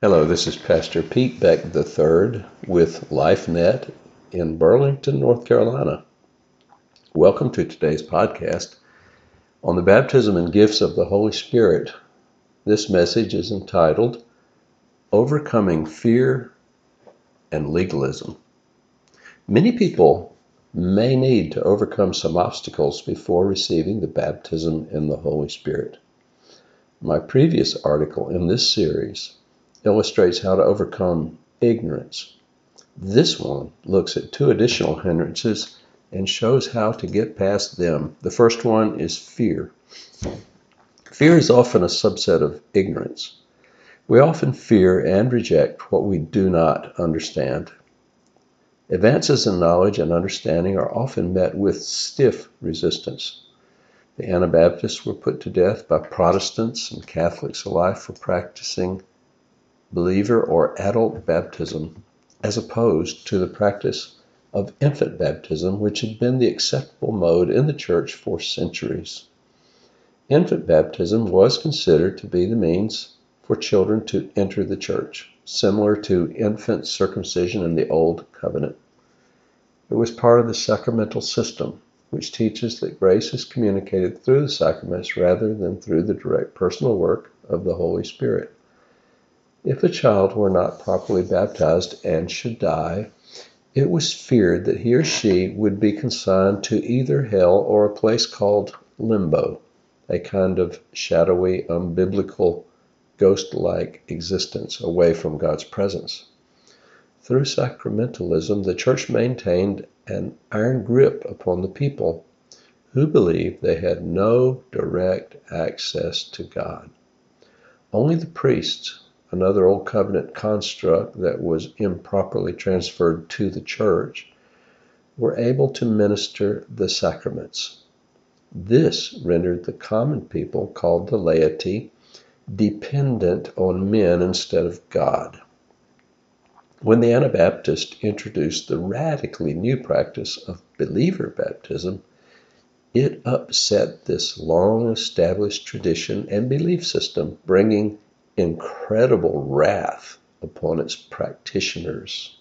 Hello, this is Pastor Pete Beck III with LifeNet in Burlington, North Carolina. Welcome to today's podcast on the baptism and gifts of the Holy Spirit. This message is entitled Overcoming Fear and Legalism. Many people may need to overcome some obstacles before receiving the baptism in the Holy Spirit. My previous article in this series illustrates how to overcome ignorance. This one looks at two additional hindrances and shows how to get past them. The first one is fear. Fear is often a subset of ignorance. We often fear and reject what we do not understand. Advances in knowledge and understanding are often met with stiff resistance. The Anabaptists were put to death by Protestants and Catholics alike for practicing believer or adult baptism as opposed to the practice of infant baptism, which had been the acceptable mode in the church for centuries. Infant baptism was considered to be the means for children to enter the church, similar to infant circumcision in the Old Covenant. It was part of the sacramental system, which teaches that grace is communicated through the sacraments rather than through the direct personal work of the Holy Spirit. If a child were not properly baptized and should die, it was feared that he or she would be consigned to either hell or a place called limbo, a kind of shadowy, unbiblical, ghost like existence away from God's presence. Through sacramentalism, the church maintained an iron grip upon the people who believed they had no direct access to God. Only the priests another Old Covenant construct that was improperly transferred to the church, were able to minister the sacraments. This rendered the common people, called the laity, dependent on men instead of God. When the Anabaptists introduced the radically new practice of believer baptism, it upset this long established tradition and belief system, bringing incredible wrath upon its practitioners.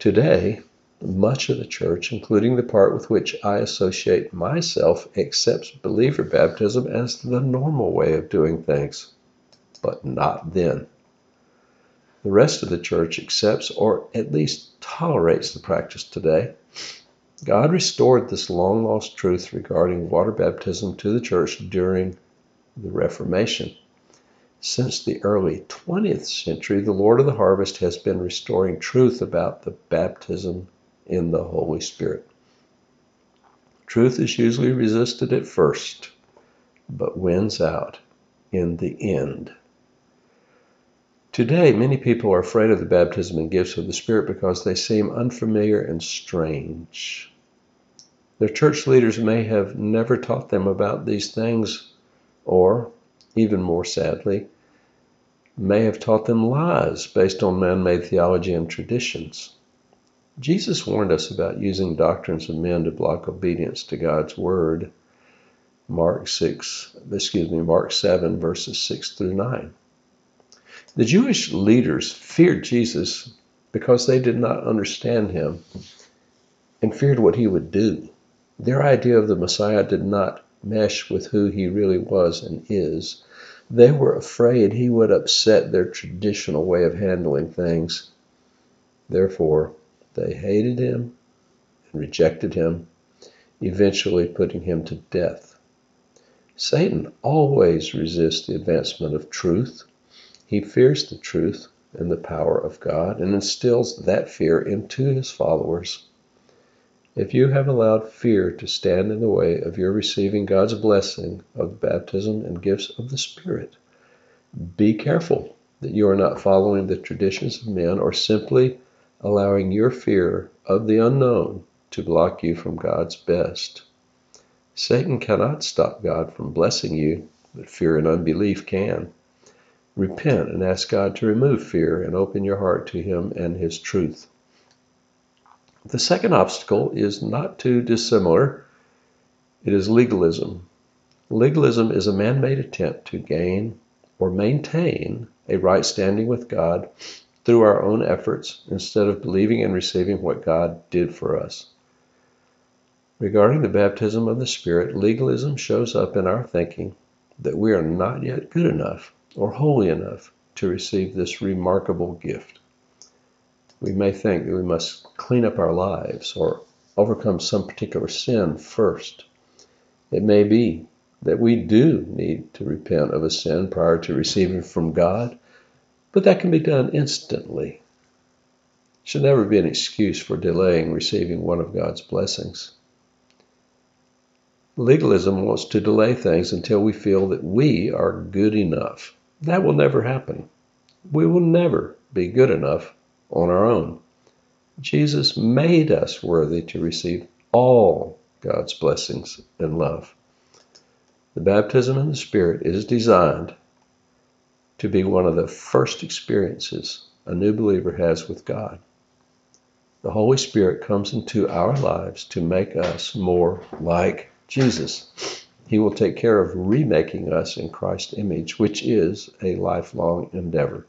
Today, much of the church, including the part with which I associate myself, accepts believer baptism as the normal way of doing things, but not then. The rest of the church accepts or at least tolerates the practice today. God restored this long lost truth regarding water baptism to the church during the Reformation. Since the early 20th century, the Lord of the harvest has been restoring truth about the baptism in the Holy Spirit. Truth is usually resisted at first, but wins out in the end. Today, many people are afraid of the baptism and gifts of the Spirit because they seem unfamiliar and strange. Their church leaders may have never taught them about these things, or even more sadly, may have taught them lies based on man made theology and traditions. Jesus warned us about using doctrines of men to block obedience to God's word. Mark 6, excuse me, Mark 7, verses 6 through 9. The Jewish leaders feared Jesus because they did not understand him and feared what he would do. Their idea of the Messiah did not mesh with who he really was and is. They were afraid he would upset their traditional way of handling things. Therefore, they hated him and rejected him, eventually putting him to death. Satan always resists the advancement of truth. He fears the truth and the power of God and instills that fear into his followers. If you have allowed fear to stand in the way of your receiving God's blessing of baptism and gifts of the Spirit, be careful that you are not following the traditions of men or simply allowing your fear of the unknown to block you from God's best. Satan cannot stop God from blessing you, but fear and unbelief can. Repent and ask God to remove fear and open your heart to Him and His truth. The second obstacle is not too dissimilar. It is legalism. Legalism is a man made attempt to gain or maintain a right standing with God through our own efforts instead of believing and receiving what God did for us. Regarding the baptism of the Spirit, legalism shows up in our thinking that we are not yet good enough or holy enough to receive this remarkable gift. We may think that we must clean up our lives or overcome some particular sin first. It may be that we do need to repent of a sin prior to receiving from God, but that can be done instantly. It should never be an excuse for delaying receiving one of God's blessings. Legalism wants to delay things until we feel that we are good enough. That will never happen. We will never be good enough on our own. Jesus made us worthy to receive all God's blessings and love. The baptism in the Spirit is designed to be one of the first experiences a new believer has with God. The Holy Spirit comes into our lives to make us more like Jesus. He will take care of remaking us in Christ's image, which is a lifelong endeavor.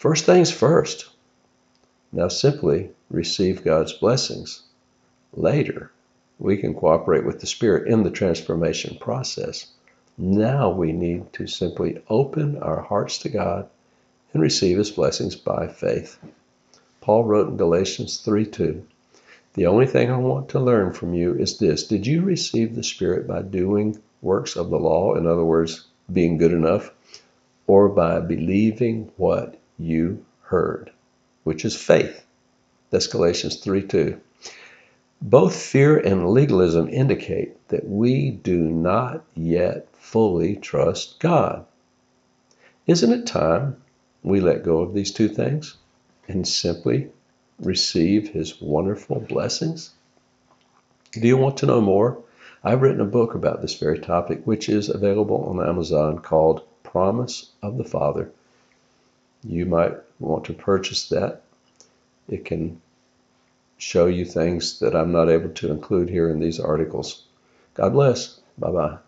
First things first. Now simply receive God's blessings. Later, we can cooperate with the Spirit in the transformation process. Now we need to simply open our hearts to God and receive His blessings by faith. Paul wrote in Galatians 3 2, The only thing I want to learn from you is this Did you receive the Spirit by doing works of the law, in other words, being good enough, or by believing what you heard, which is faith? That's Galatians 3 2. Both fear and legalism indicate that we do not yet fully trust God. Isn't it time we let go of these two things and simply receive His wonderful blessings? Do you want to know more? I've written a book about this very topic, which is available on Amazon called Promise of the Father. You might want to purchase that. It can show you things that I'm not able to include here in these articles. God bless. Bye bye.